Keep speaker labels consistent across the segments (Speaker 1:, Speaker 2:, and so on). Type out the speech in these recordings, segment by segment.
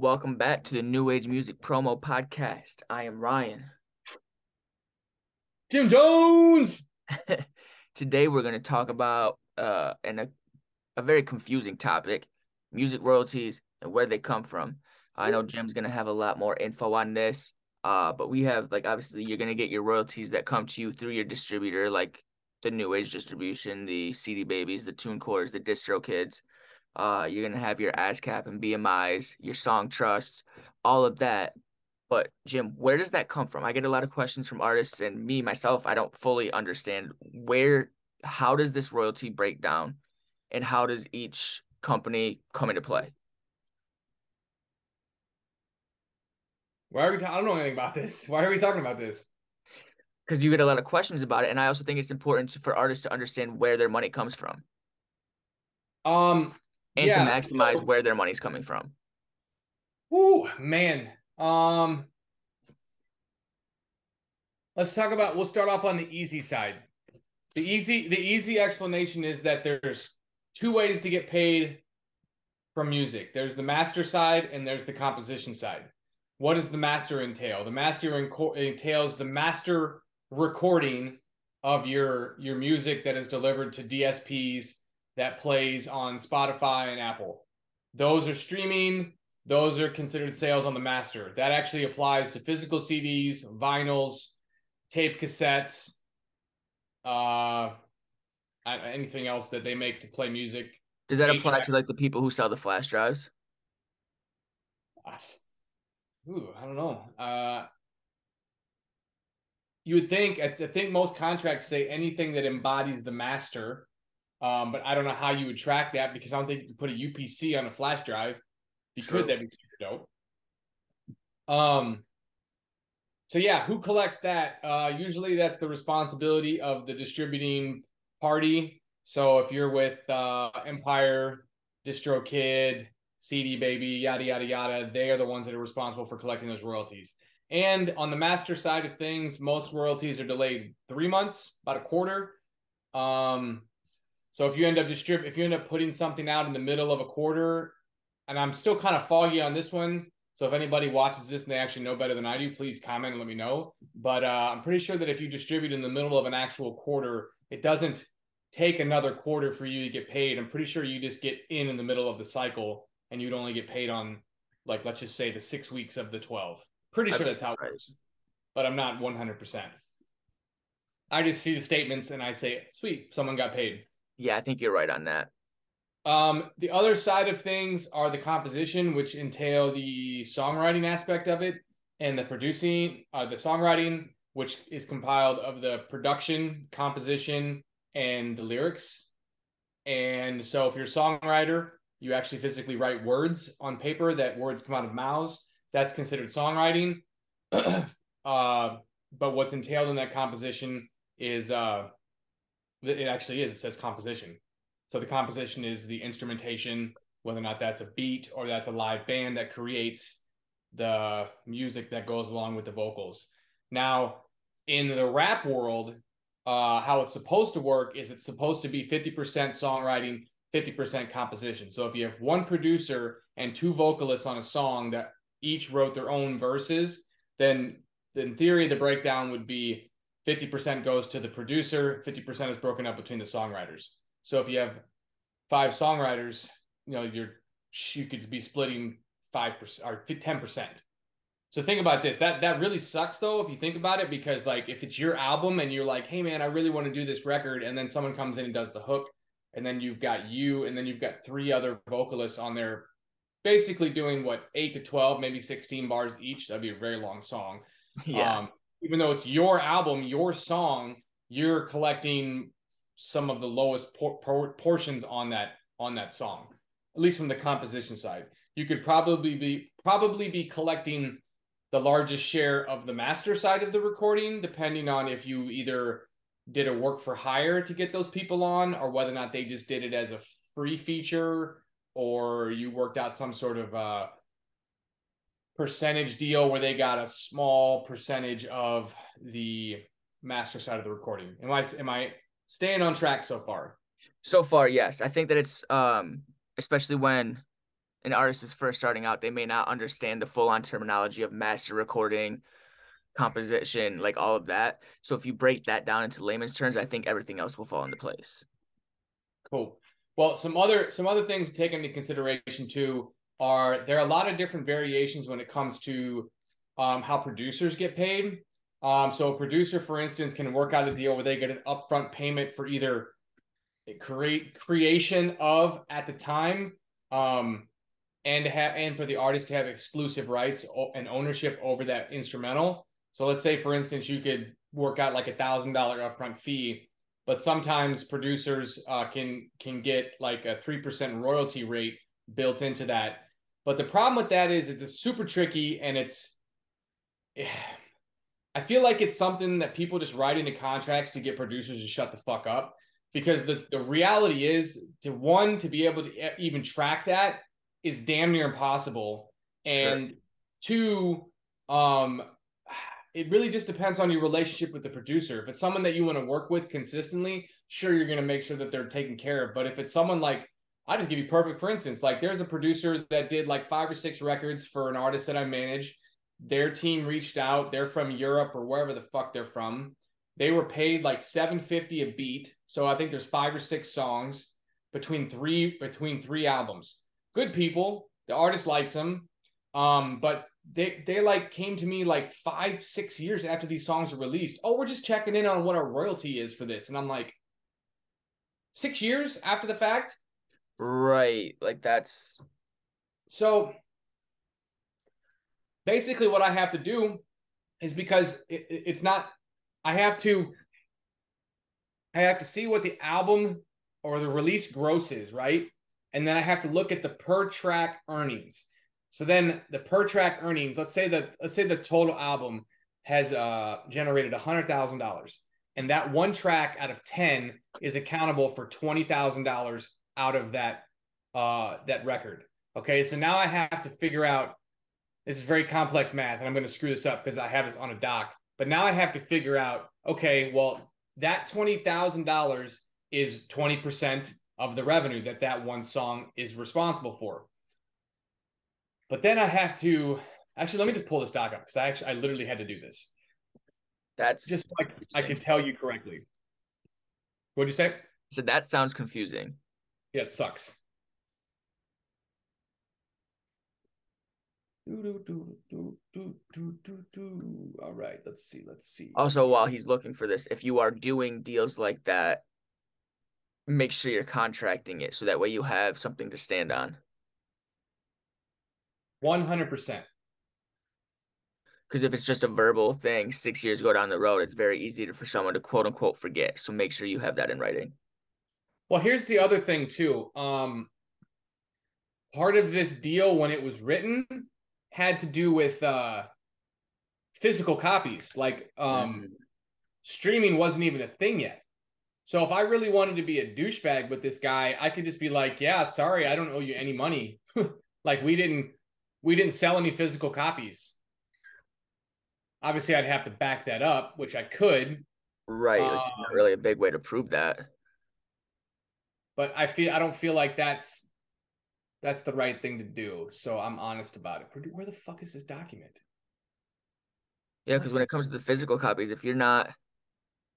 Speaker 1: Welcome back to the New Age Music Promo Podcast. I am Ryan.
Speaker 2: Jim Jones.
Speaker 1: Today we're going to talk about uh and a, a very confusing topic, music royalties and where they come from. I know Jim's going to have a lot more info on this. Uh but we have like obviously you're going to get your royalties that come to you through your distributor like the New Age distribution, the CD Babies, the TuneCores, the DistroKids. Uh, you're gonna have your ASCAP and BMIs, your Songtrusts, all of that. But Jim, where does that come from? I get a lot of questions from artists and me myself. I don't fully understand where, how does this royalty break down, and how does each company come into play?
Speaker 2: Why are we? Ta- I don't know anything about this. Why are we talking about this?
Speaker 1: Because you get a lot of questions about it, and I also think it's important for artists to understand where their money comes from.
Speaker 2: Um,
Speaker 1: and yeah, to maximize where their money's coming from.
Speaker 2: Ooh, man. Um let's talk about we'll start off on the easy side. The easy the easy explanation is that there's two ways to get paid from music. There's the master side and there's the composition side. What does the master entail? The master entails the master recording of your your music that is delivered to DSPs that plays on Spotify and Apple. Those are streaming, those are considered sales on the master. That actually applies to physical CDs, vinyls, tape cassettes, uh anything else that they make to play music.
Speaker 1: Does that apply to like the people who sell the flash drives?
Speaker 2: Uh, ooh, I don't know. Uh you would think I think most contracts say anything that embodies the master um, but I don't know how you would track that because I don't think you could put a UPC on a flash drive. If you True. could, that'd be super dope. Um, so yeah, who collects that? Uh, usually that's the responsibility of the distributing party. So if you're with uh, Empire, DistroKid, CD Baby, yada yada yada, they are the ones that are responsible for collecting those royalties. And on the master side of things, most royalties are delayed three months, about a quarter. Um, so if you end up distrib- if you end up putting something out in the middle of a quarter, and I'm still kind of foggy on this one. So if anybody watches this and they actually know better than I do, please comment and let me know. But uh, I'm pretty sure that if you distribute in the middle of an actual quarter, it doesn't take another quarter for you to get paid. I'm pretty sure you just get in in the middle of the cycle and you'd only get paid on like let's just say the six weeks of the 12. Pretty sure that's how it goes, but I'm not 100%. I just see the statements and I say, sweet, someone got paid.
Speaker 1: Yeah, I think you're right on that.
Speaker 2: Um, the other side of things are the composition, which entail the songwriting aspect of it, and the producing, uh, the songwriting, which is compiled of the production, composition, and the lyrics. And so, if you're a songwriter, you actually physically write words on paper. That words come out of mouths. That's considered songwriting. uh, but what's entailed in that composition is uh, it actually is. It says composition. So the composition is the instrumentation, whether or not that's a beat or that's a live band that creates the music that goes along with the vocals. Now, in the rap world, uh, how it's supposed to work is it's supposed to be 50% songwriting, 50% composition. So if you have one producer and two vocalists on a song that each wrote their own verses, then in theory, the breakdown would be 50% goes to the producer, 50% is broken up between the songwriters. So if you have five songwriters, you know, you're you could be splitting 5% or 10%. So think about this. That that really sucks though if you think about it because like if it's your album and you're like, "Hey man, I really want to do this record." And then someone comes in and does the hook and then you've got you and then you've got three other vocalists on there basically doing what 8 to 12, maybe 16 bars each. That'd be a very long song.
Speaker 1: Yeah. Um,
Speaker 2: even though it's your album, your song, you're collecting some of the lowest por- por- portions on that on that song, at least from the composition side. You could probably be probably be collecting the largest share of the master side of the recording, depending on if you either did a work for hire to get those people on, or whether or not they just did it as a free feature, or you worked out some sort of uh, percentage deal where they got a small percentage of the master side of the recording. Am I am I staying on track so far?
Speaker 1: So far, yes. I think that it's um especially when an artist is first starting out, they may not understand the full on terminology of master recording, composition, like all of that. So if you break that down into layman's terms, I think everything else will fall into place.
Speaker 2: Cool. Well, some other some other things to take into consideration too are there are a lot of different variations when it comes to um, how producers get paid. Um, so a producer, for instance, can work out a deal where they get an upfront payment for either create creation of at the time, um, and have and for the artist to have exclusive rights and ownership over that instrumental. So let's say, for instance, you could work out like a thousand dollar upfront fee, but sometimes producers uh, can can get like a three percent royalty rate built into that. But the problem with that is it's super tricky and it's. I feel like it's something that people just write into contracts to get producers to shut the fuck up because the, the reality is to one to be able to even track that is damn near impossible. And two um it really just depends on your relationship with the producer. If it's someone that you want to work with consistently sure you're going to make sure that they're taken care of. But if it's someone like i just give you perfect for instance like there's a producer that did like five or six records for an artist that i manage their team reached out they're from europe or wherever the fuck they're from they were paid like 750 a beat. So I think there's five or six songs between three between three albums. Good people. The artist likes them. Um, but they they like came to me like five, six years after these songs were released. Oh, we're just checking in on what our royalty is for this. And I'm like, six years after the fact?
Speaker 1: Right. Like that's
Speaker 2: so basically what I have to do is because it, it's not I have to I have to see what the album or the release gross is, right? And then I have to look at the per track earnings. So then the per track earnings, let's say that let's say the total album has uh generated a hundred thousand dollars. And that one track out of 10 is accountable for twenty thousand dollars out of that uh that record. Okay, so now I have to figure out this is very complex math, and I'm going to screw this up because I have this on a doc. But now I have to figure out, okay, well, that $20,000 is 20% of the revenue that that one song is responsible for. But then I have to actually let me just pull this doc up because I actually I literally had to do this.
Speaker 1: That's
Speaker 2: just like I can tell you correctly. What'd you say?
Speaker 1: So that sounds confusing.
Speaker 2: Yeah, it sucks. All right, let's see. Let's see.
Speaker 1: Also, while he's looking for this, if you are doing deals like that, make sure you're contracting it so that way you have something to stand on.
Speaker 2: 100%.
Speaker 1: Because if it's just a verbal thing, six years go down the road, it's very easy to, for someone to quote unquote forget. So make sure you have that in writing.
Speaker 2: Well, here's the other thing, too. Um, part of this deal when it was written had to do with uh physical copies. Like um mm. streaming wasn't even a thing yet. So if I really wanted to be a douchebag with this guy, I could just be like, "Yeah, sorry, I don't owe you any money. like we didn't we didn't sell any physical copies." Obviously, I'd have to back that up, which I could.
Speaker 1: Right, um, not really a big way to prove that.
Speaker 2: But I feel I don't feel like that's that's the right thing to do. So I'm honest about it. Where the fuck is this document?
Speaker 1: Yeah, because when it comes to the physical copies, if you're not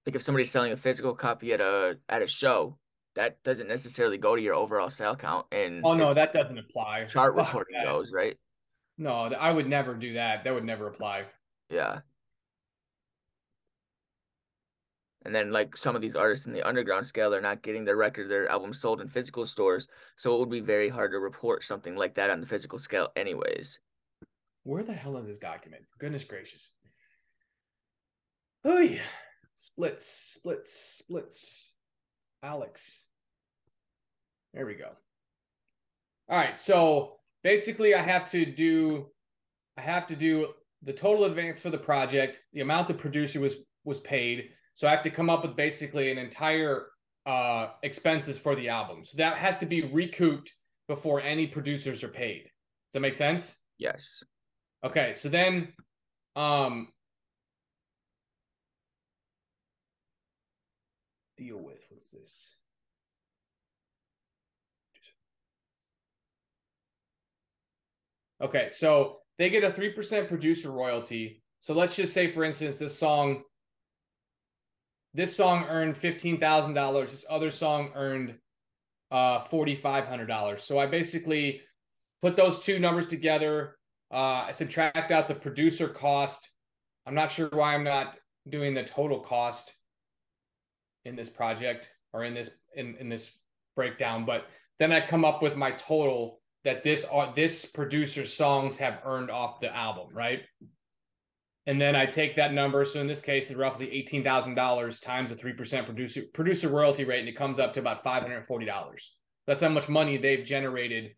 Speaker 1: like if somebody's selling a physical copy at a at a show, that doesn't necessarily go to your overall sale count. And
Speaker 2: oh no, that doesn't apply.
Speaker 1: Chart reporting goes right.
Speaker 2: No, I would never do that. That would never apply.
Speaker 1: Yeah. And then like some of these artists in the underground scale, they're not getting their record, their album sold in physical stores. So it would be very hard to report something like that on the physical scale anyways.
Speaker 2: Where the hell is this document? Goodness gracious. Oh yeah. Splits, splits, splits. Alex. There we go. All right. So basically I have to do I have to do the total advance for the project, the amount the producer was was paid, so I have to come up with basically an entire uh, expenses for the album. So that has to be recouped before any producers are paid. Does that make sense?
Speaker 1: Yes.
Speaker 2: Okay, so then um deal with what's this? Okay, so they get a 3% producer royalty. So let's just say, for instance, this song, this song earned $15,000. This other song earned uh, $4,500. So I basically put those two numbers together. Uh, I subtract out the producer cost. I'm not sure why I'm not doing the total cost in this project or in this in, in this breakdown, but then I come up with my total that this uh, this producer's songs have earned off the album, right? And then I take that number. So in this case, it's roughly eighteen thousand dollars times a three percent producer producer royalty rate, and it comes up to about five hundred and forty dollars. That's how much money they've generated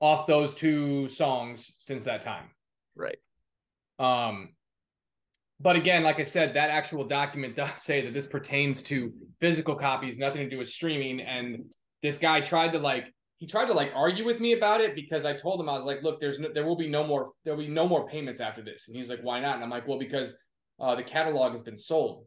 Speaker 2: off those two songs since that time.
Speaker 1: Right.
Speaker 2: Um, but again, like I said, that actual document does say that this pertains to physical copies, nothing to do with streaming. And this guy tried to like he tried to like argue with me about it because I told him I was like, look, there's no, there will be no more there'll be no more payments after this, and he's like, why not? And I'm like, well, because uh, the catalog has been sold.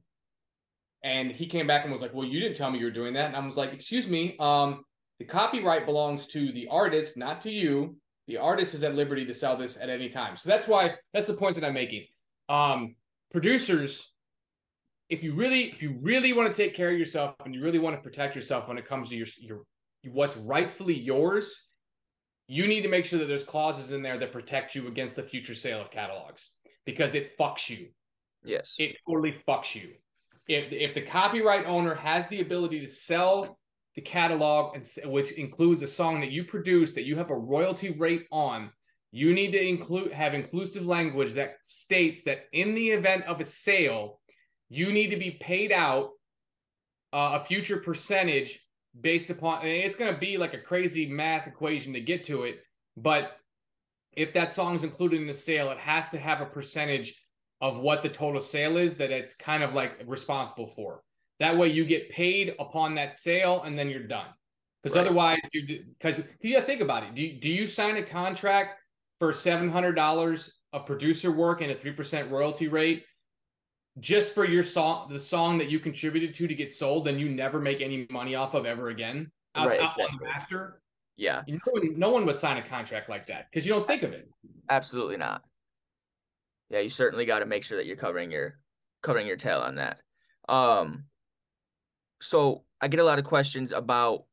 Speaker 2: And he came back and was like, well, you didn't tell me you were doing that, and I was like, excuse me, um, the copyright belongs to the artist, not to you. The artist is at liberty to sell this at any time. So that's why that's the point that I'm making. Um, producers, if you really if you really want to take care of yourself and you really want to protect yourself when it comes to your your what's rightfully yours, you need to make sure that there's clauses in there that protect you against the future sale of catalogs because it fucks you.
Speaker 1: Yes.
Speaker 2: It totally fucks you. If if the copyright owner has the ability to sell the catalog and which includes a song that you produce that you have a royalty rate on, you need to include have inclusive language that states that in the event of a sale, you need to be paid out uh, a future percentage based upon and it's going to be like a crazy math equation to get to it but if that song is included in the sale it has to have a percentage of what the total sale is that it's kind of like responsible for. That way you get paid upon that sale and then you're done. Because right. otherwise you because you gotta think about it. Do you, do you sign a contract for $700 of producer work and a 3% royalty rate just for your song, the song that you contributed to to get sold, then you never make any money off of ever again. Out, right, out exactly. on the master.
Speaker 1: Yeah.
Speaker 2: You know, no one would sign a contract like that because you don't think of it.
Speaker 1: Absolutely not. Yeah, you certainly got to make sure that you're covering your covering your tail on that. Um so I get a lot of questions about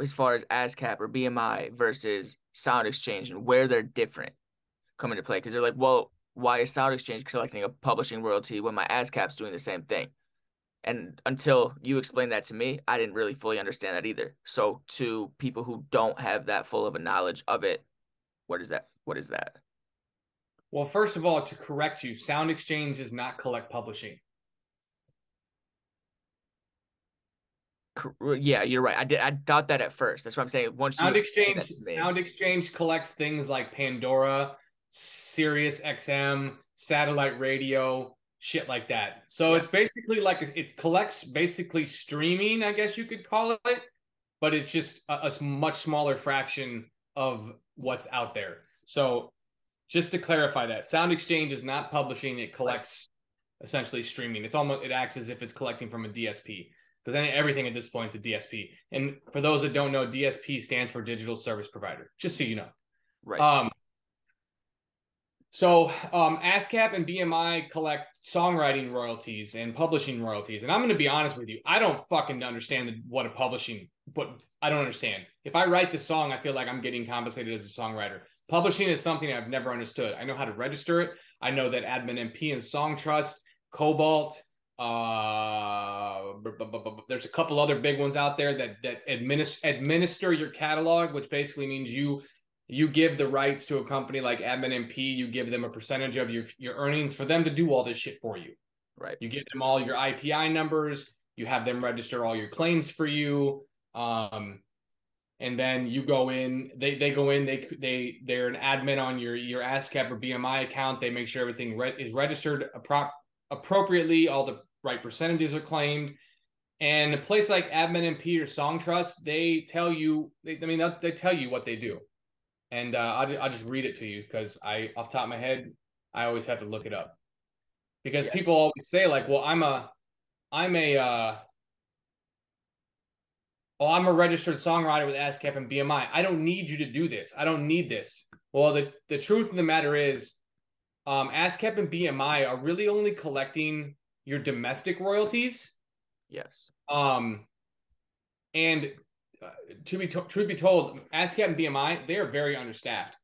Speaker 1: as far as ASCAP or BMI versus Sound Exchange and where they're different come into play because they're like, well, why is Sound Exchange collecting a publishing royalty when my ASCAP's doing the same thing? And until you explained that to me, I didn't really fully understand that either. So to people who don't have that full of a knowledge of it, what is that? What is that?
Speaker 2: Well, first of all, to correct you, Sound Exchange does not collect publishing.
Speaker 1: Yeah, you're right. I did. I thought that at first. That's what I'm saying. Once
Speaker 2: Sound Exchange, Sound Exchange collects things like Pandora, Sirius XM, satellite radio, shit like that. So yeah. it's basically like it collects basically streaming, I guess you could call it, but it's just a, a much smaller fraction of what's out there. So just to clarify that, Sound Exchange is not publishing; it collects essentially streaming. It's almost it acts as if it's collecting from a DSP because then everything at this point is a DSP. And for those that don't know, DSP stands for Digital Service Provider. Just so you know,
Speaker 1: right?
Speaker 2: Um, so um, ASCAP and BMI collect songwriting royalties and publishing royalties. And I'm going to be honest with you, I don't fucking understand what a publishing, but I don't understand. If I write the song, I feel like I'm getting compensated as a songwriter. Publishing is something I've never understood. I know how to register it. I know that Admin MP and Songtrust, Kobalt, uh, there's a couple other big ones out there that that administer administer your catalog, which basically means you you give the rights to a company like Admin MP, you give them a percentage of your, your earnings for them to do all this shit for you.
Speaker 1: Right.
Speaker 2: You give them all your IPI numbers, you have them register all your claims for you. Um, and then you go in, they, they go in, they, they, they're an admin on your, your ASCAP or BMI account. They make sure everything re- is registered appro- appropriately. All the right percentages are claimed. And a place like Admin MP or Songtrust, they tell you, they, I mean, they tell you what they do and uh, I'll, I'll just read it to you because I, off top of my head, I always have to look it up because yeah. people always say like, well, I'm a, I'm a, uh, oh, I'm a registered songwriter with ASCAP and BMI. I don't need you to do this. I don't need this. Well, the, the truth of the matter is, um, ASCAP and BMI are really only collecting your domestic royalties.
Speaker 1: Yes.
Speaker 2: Um, and to be to- truth be told, ASCAP and BMI they are very understaffed.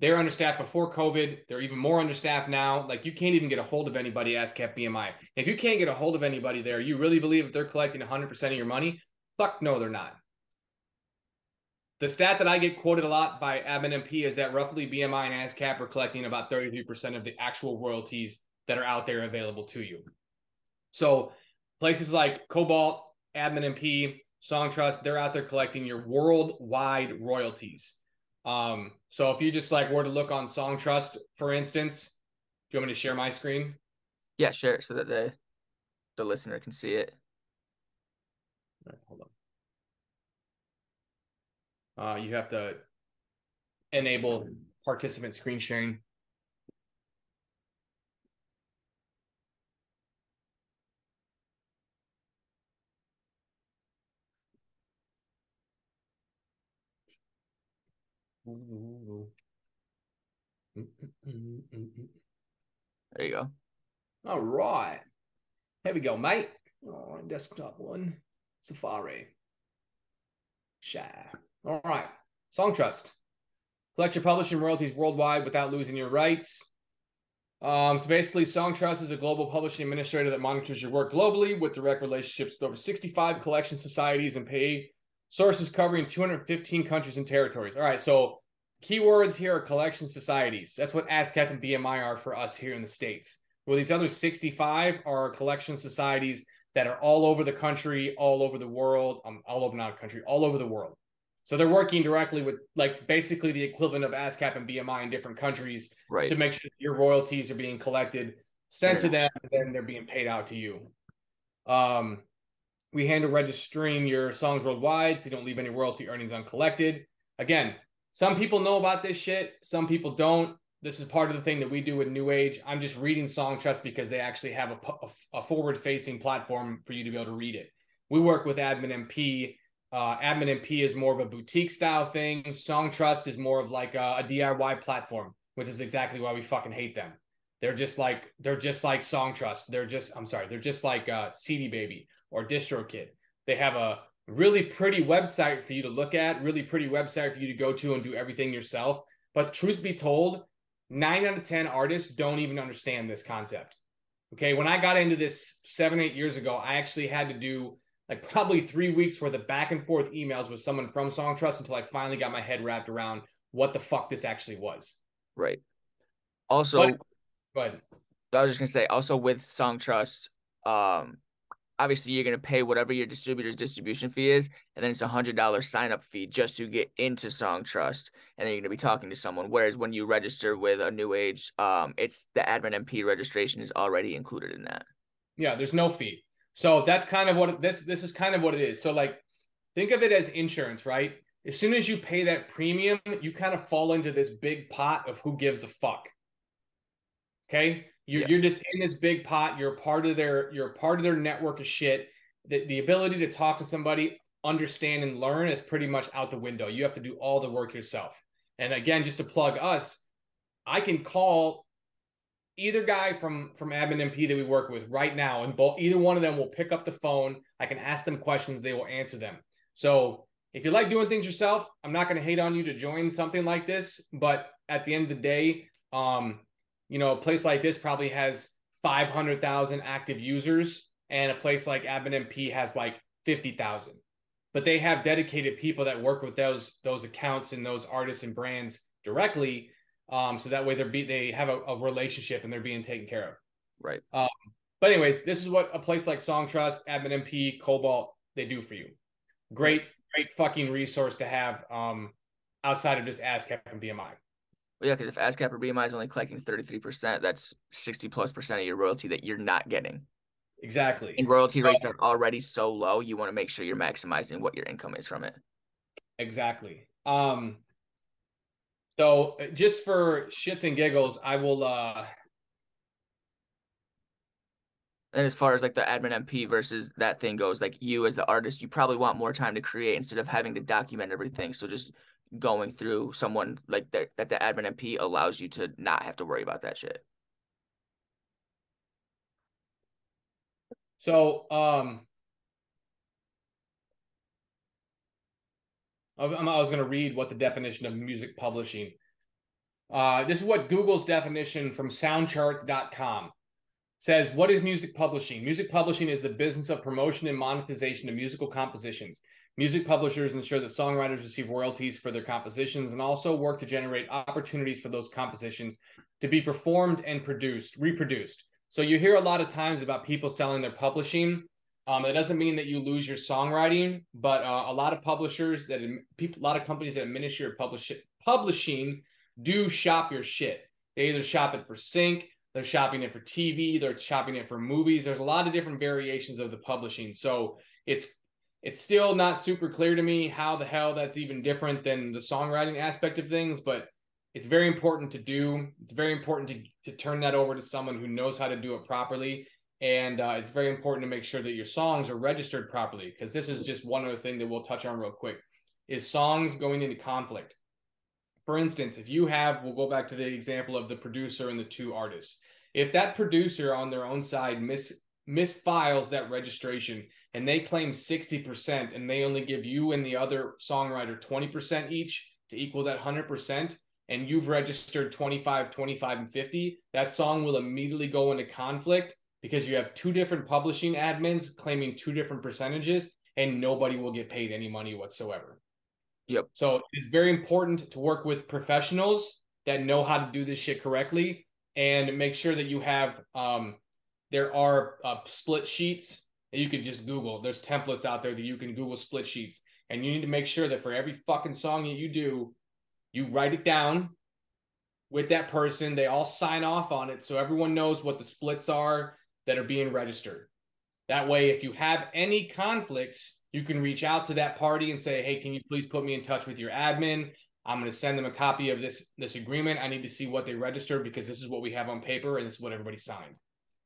Speaker 2: They're understaffed before COVID. They're even more understaffed now. Like you can't even get a hold of anybody. ASCAP BMI. If you can't get a hold of anybody there, you really believe that they're collecting 100 percent of your money? Fuck no, they're not. The stat that I get quoted a lot by Admin MP is that roughly BMI and ASCAP are collecting about 33% of the actual royalties that are out there available to you. So places like Kobalt, Admin MP, Songtrust, they're out there collecting your worldwide royalties. Um, so if you just like were to look on Songtrust, for instance, do you want me to share my screen?
Speaker 1: Yeah, share it so that the the listener can see it.
Speaker 2: Right, hold on. Uh, you have to enable participant screen sharing.
Speaker 1: There you go.
Speaker 2: All right. Here we go, mate. Oh, desktop one. Safari. Share. All right. Songtrust. Collect your publishing royalties worldwide without losing your rights. Um, so basically, Songtrust is a global publishing administrator that monitors your work globally with direct relationships with over 65 collection societies and pay sources covering 215 countries and territories. All right, so keywords here are collection societies. That's what ASCAP and BMI are for us here in the States. Well, these other 65 are collection societies that are all over the country, all over the world, um, all over not country, all over the world. So they're working directly with like basically the equivalent of ASCAP and BMI in different countries
Speaker 1: Right.
Speaker 2: to make sure your royalties are being collected, sent to them, and then they're being paid out to you. Um, we handle registering your songs worldwide so you don't leave any royalty earnings uncollected. Again, some people know about this shit, some people don't. This is part of the thing that we do with New Age. I'm just reading Songtrust because they actually have a, a, a forward-facing platform for you to be able to read it. We work with Admin MP. Uh, Admin MP is more of a boutique style thing. Songtrust is more of like a, a DIY platform, which is exactly why we fucking hate them. They're just like they're just like Songtrust. They're just I'm sorry, they're just like uh, CD Baby or DistroKid. They have a really pretty website for you to look at, really pretty website for you to go to and do everything yourself. But truth be told, nine out of 10 artists don't even understand this concept. Okay. When I got into this seven, eight years ago, I actually had to do like probably three weeks worth of back and forth emails with someone from Songtrust until I finally got my head wrapped around what the fuck this actually was.
Speaker 1: Right. Also,
Speaker 2: But- But
Speaker 1: I was just gonna say, also with Songtrust, um, obviously you're gonna pay whatever your distributor's distribution fee is, and then it's a hundred dollar sign up fee just to get into Songtrust and then you're gonna be talking to someone. Whereas when you register with a New Age, um, it's the admin MP registration is already included in that.
Speaker 2: Yeah, there's no fee. So that's kind of what this this is kind of what it is. So like think of it as insurance, right? As soon as you pay that premium, you kind of fall into this big pot of who gives a fuck. Okay? You're you're just in this big pot. You're part of their you're part of their network of shit. The, the ability to talk to somebody, understand and learn is pretty much out the window. You have to do all the work yourself. And again, just to plug us, I can call either guy from from admin mp that we work with right now and both either one of them will pick up the phone i can ask them questions they will answer them so if you like doing things yourself i'm not going to hate on you to join something like this but at the end of the day um you know a place like this probably has 500000 active users and a place like admin mp has like 50000 but they have dedicated people that work with those those accounts and those artists and brands directly um, so that way they're be they have a, a relationship and they're being taken care of.
Speaker 1: Right.
Speaker 2: Um, But anyways, this is what a place like Songtrust, Admin MP, Kobalt they do for you. Great, great fucking resource to have um, outside of just ASCAP and BMI.
Speaker 1: Well, yeah, because if ASCAP or BMI is only collecting thirty three percent, that's sixty plus percent of your royalty that you're not getting.
Speaker 2: Exactly.
Speaker 1: And royalty
Speaker 2: So-
Speaker 1: rates are already so low, you want to make sure you're maximizing what your income is from it.
Speaker 2: Exactly. Um, so uh, just for shits and giggles, I will uh
Speaker 1: And as far as like the admin MP versus that thing goes, like you as the artist, you probably want more time to create instead of having to document everything. So just going through someone like that that the admin MP allows you to not have to worry about that shit.
Speaker 2: So, um, I was going to read what the definition of music publishing. Uh, this is what Google's definition from soundcharts.com says. What is music publishing? Music publishing is the business of promotion and monetization of musical compositions. Music publishers ensure that songwriters receive royalties for their compositions and also work to generate opportunities for those compositions to be performed and produced, reproduced. So you hear a lot of times about people selling their publishing um, it doesn't mean that you lose your songwriting, but uh, a lot of publishers that people, a lot of companies that administer your publish, publishing do shop your shit. They either shop it for sync, they're shopping it for TV, they're shopping it for movies. There's a lot of different variations of the publishing. So it's it's still not super clear to me how the hell that's even different than the songwriting aspect of things, but it's very important to do. It's very important to, to turn that over to someone who knows how to do it properly. And uh, it's very important to make sure that your songs are registered properly because this is just one other thing that we'll touch on real quick is songs going into conflict. For instance if you have we'll go back to the example of the producer and the two artists. If that producer on their own side mis misfiles that registration and they claim 60% and they only give you and the other songwriter 20% each to equal that 100% and you've registered 25 25 and 50 that song will immediately go into conflict because you have two different publishing admins claiming two different percentages and nobody will get paid any money whatsoever.
Speaker 1: Yep.
Speaker 2: So it's very important to work with professionals that know how to do this shit correctly and make sure that you have um there are uh, split sheets that you can just Google. There's templates out there that you can Google split sheets. And you need to make sure that for every fucking song that you do, you write it down with that person. They all sign off on it so everyone knows what the splits are that are being registered. That way, if you have any conflicts, you can reach out to that party and say, "Hey, can you please put me in touch with your admin? I'm going to send them a copy of this this agreement. I need to see what they registered because this is what we have on paper and this is what everybody signed."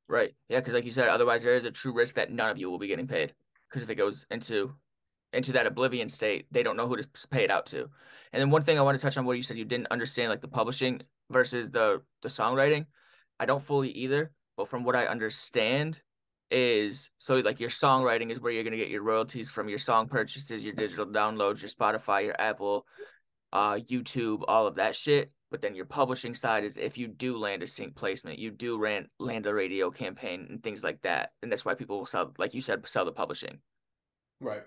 Speaker 1: Right. Yeah, because like you said, otherwise there is a true risk that none of you will be getting paid. Because if it goes into into that oblivion state, they don't know who to pay it out to. And then one thing I want to touch on what you said you didn't understand like the publishing versus the the songwriting. I don't fully either but from what I understand is so like your songwriting is where you're gonna get your royalties from your song purchases, your digital downloads, your Spotify, your Apple, uh, YouTube, all of that shit. But then your publishing side is if you do land a sync placement, you do land land a radio campaign and things like that, and that's why people will sell, like you said, sell the publishing.
Speaker 2: Right.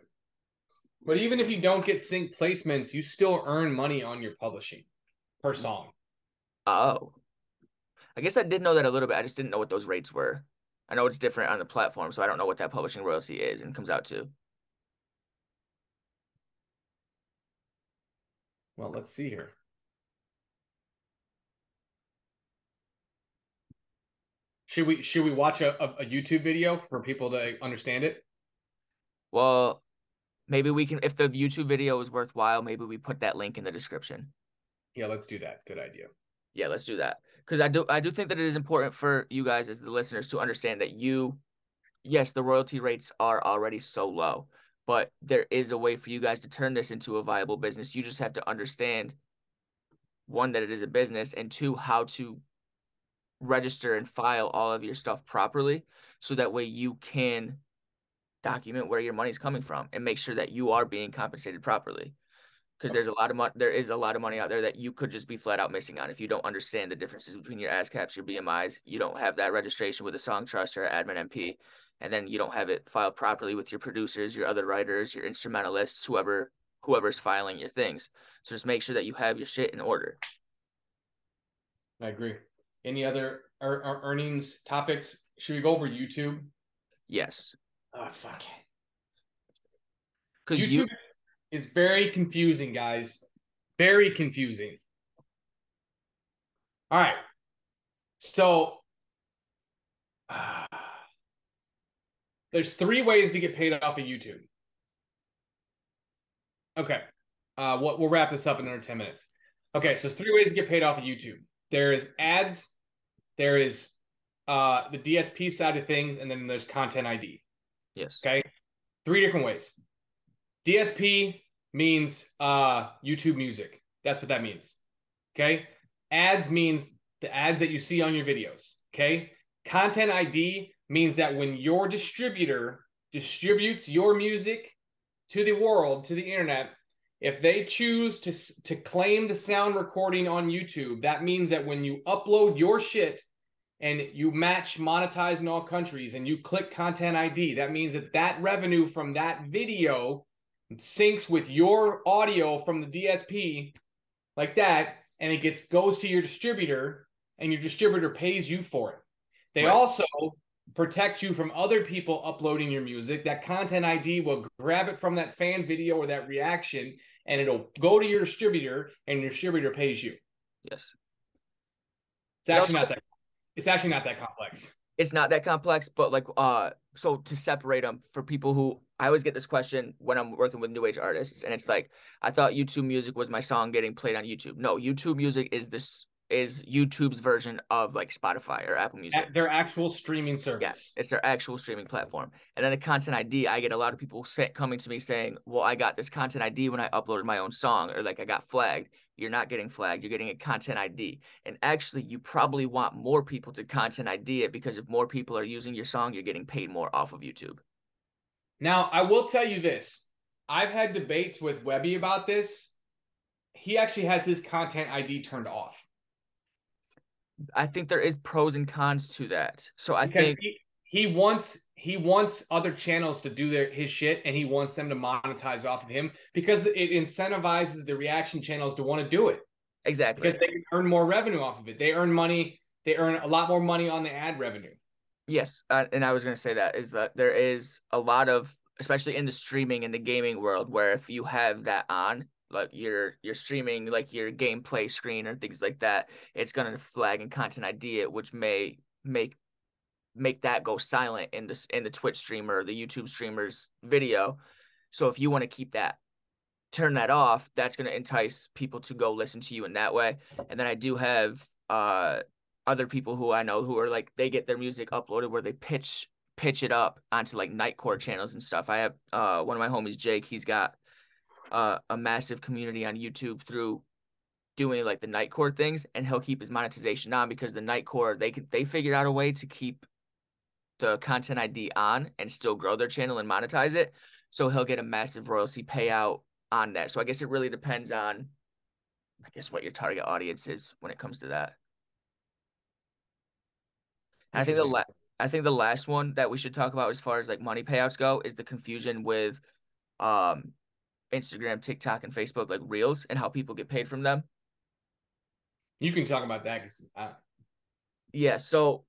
Speaker 2: But even if you don't get sync placements, you still earn money on your publishing per mm-hmm. song.
Speaker 1: Oh, I guess I did know that a little bit. I just didn't know what those rates were. I know it's different on the platform, so I don't know what that publishing royalty is and comes out to.
Speaker 2: Well, let's see here. Should we should we watch a, a, YouTube video for people to understand it?
Speaker 1: Well, maybe we can if the YouTube video is worthwhile, maybe we put that link in the description.
Speaker 2: Yeah, let's do that. Good idea.
Speaker 1: Yeah, let's do that because I do I do think that it is important for you guys as the listeners to understand that you, yes, the royalty rates are already so low, but there is a way for you guys to turn this into a viable business. You just have to understand one that it is a business and two how to register and file all of your stuff properly so that way you can document where your money's coming from and make sure that you are being compensated properly because there's a lot of money there is a lot of money out there that you could just be flat out missing on if you don't understand the differences between your ASCAPs, your BMIs, you don't have that registration with a Songtrust or admin MP, and then you don't have it filed properly with your producers, your other writers, your instrumentalists, whoever whoever's filing your things. So just make sure that you have your shit in order.
Speaker 2: I agree. Any other er- er- earnings topics? Should we go over YouTube?
Speaker 1: Yes.
Speaker 2: Oh fuck. Because YouTube you- is very confusing, guys. Very confusing. All right. So uh, there's three ways to get paid off of YouTube. Okay. Uh, what we'll wrap this up in under 10 minutes. Okay, so there's three ways to get paid off of YouTube. There is ads, there is uh the DSP side of things, and then there's content ID.
Speaker 1: Yes.
Speaker 2: Okay. Three different ways. DSP means uh YouTube music. That's what that means. Okay. Ads means the ads that you see on your videos. Okay. Content ID means that when your distributor distributes your music to the world, to the internet, if they choose to, to claim the sound recording on YouTube, that means that when you upload your shit and you match monetize in all countries and you click content ID, that means that that revenue from that video syncs with your audio from the DSP like that and it gets goes to your distributor and your distributor pays you for it. They right. also protect you from other people uploading your music. That content ID will grab it from that fan video or that reaction and it'll go to your distributor and your distributor pays you.
Speaker 1: Yes.
Speaker 2: It's actually not that it's actually not that complex.
Speaker 1: It's not that complex, but like uh so to separate them for people who I always get this question when I'm working with new age artists and it's like I thought YouTube music was my song getting played on YouTube. No, YouTube music is this is YouTube's version of like Spotify or Apple Music.
Speaker 2: Their actual streaming service.
Speaker 1: Yeah, it's their actual streaming platform. And then the content ID, I get a lot of people say, coming to me saying, "Well, I got this content ID when I uploaded my own song, or like I got flagged." You're not getting flagged. You're getting a content ID. And actually, you probably want more people to content ID it because if more people are using your song, you're getting paid more off of YouTube.
Speaker 2: Now, I will tell you this. I've had debates with Webby about this. He actually has his content ID turned off.
Speaker 1: I think there is pros and cons to that. So I because think
Speaker 2: he, he wants he wants other channels to do their his shit and he wants them to monetize off of him because it incentivizes the reaction channels to want to do it.
Speaker 1: Exactly.
Speaker 2: Because they can earn more revenue off of it. They earn money, they earn a lot more money on the ad revenue.
Speaker 1: Yes, uh, and I was going to say that is that there is a lot of especially in the streaming and the gaming world where if you have that on like you're you're streaming like your gameplay screen or things like that, it's gonna flag and content ID which may make make that go silent in the in the Twitch streamer the YouTube streamer's video. So if you want to keep that turn that off, that's going to entice people to go listen to you in that way. And then I do have uh other people who I know who are like they get their music uploaded where they pitch pitch it up onto like nightcore channels and stuff. I have uh one of my homies Jake, he's got uh, a massive community on YouTube through doing like the Nightcore things, and he'll keep his monetization on because the Nightcore they could they figured out a way to keep the content ID on and still grow their channel and monetize it. So he'll get a massive royalty payout on that. So I guess it really depends on, I guess, what your target audience is when it comes to that. And I think the la- I think the last one that we should talk about as far as like money payouts go is the confusion with um Instagram, TikTok, and Facebook, like Reels, and how people get paid from them.
Speaker 2: You can talk about that because I...
Speaker 1: yeah. So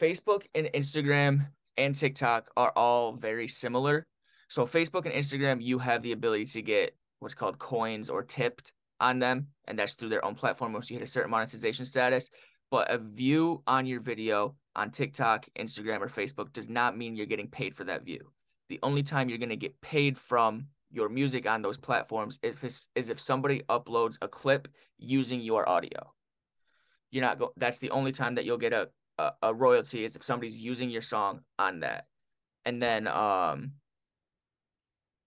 Speaker 1: Facebook and Instagram and TikTok are all very similar. So Facebook and Instagram, you have the ability to get what's called coins or tipped on them, and that's through their own platform once you hit a certain monetization status. But a view on your video on TikTok, Instagram, or Facebook does not mean you're getting paid for that view. The only time you're going to get paid from your music on those platforms is if, is if somebody uploads a clip using your audio. You're not go. That's the only time that you'll get a, a, a royalty is if somebody's using your song on that, and then um.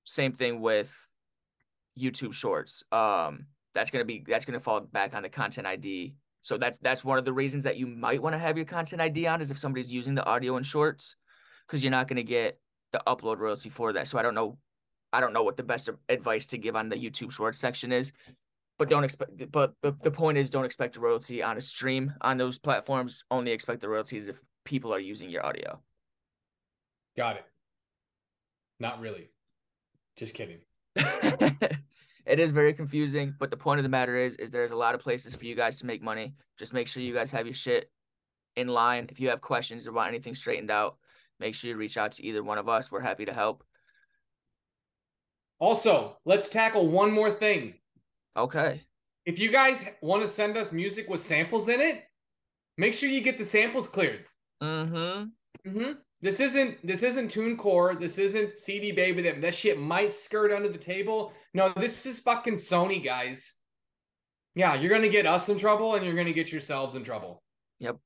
Speaker 1: Same thing with YouTube Shorts. Um, that's gonna be that's gonna fall back on the content ID. So that's that's one of the reasons that you might want to have your content ID on is if somebody's using the audio in Shorts, because you're not gonna get the upload royalty for that. So I don't know I don't know what the best advice to give on the YouTube Shorts section is, but don't expect. But the, the point is, don't expect a royalty on a stream on those platforms. Only expect the royalties if people are using your audio.
Speaker 2: Got it. Not really. Just kidding.
Speaker 1: it is very confusing, but the point of the matter is, is there's a lot of places for you guys to make money. Just make sure you guys have your shit in line. If you have questions or want anything straightened out, make sure you reach out to either one of us. We're happy to help.
Speaker 2: Also, let's tackle one more thing.
Speaker 1: Okay.
Speaker 2: If you guys want to send us music with samples in it, make sure you get the samples cleared.
Speaker 1: Mm-hmm.
Speaker 2: Mm-hmm. This isn't this isn't TuneCore. This isn't CD Baby. That that shit might skirt under the table. No, this is fucking Sony, guys. Yeah, you're gonna get us in trouble, and you're gonna get yourselves in trouble.
Speaker 1: Yep.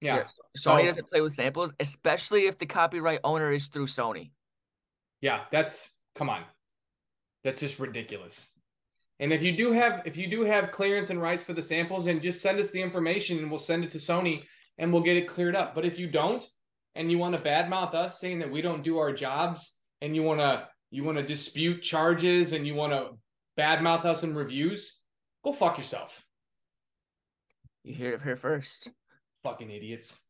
Speaker 2: Yeah. yeah.
Speaker 1: Sony oh. doesn't play with samples, especially if the copyright owner is through Sony.
Speaker 2: Yeah, that's come on. That's just ridiculous. And if you do have if you do have clearance and rights for the samples, then just send us the information and we'll send it to Sony and we'll get it cleared up. But if you don't and you want to badmouth us saying that we don't do our jobs and you want to you want to dispute charges and you want to badmouth us in reviews, go fuck yourself.
Speaker 1: You hear it here first.
Speaker 2: Fucking idiots.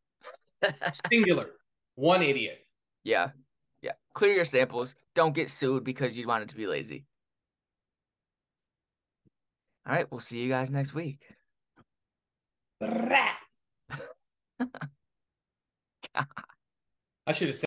Speaker 2: Singular. One idiot.
Speaker 1: Yeah. Yeah. Clear your samples. Don't get sued because you wanted to be lazy. All right. We'll see you guys next week.
Speaker 2: I should have said.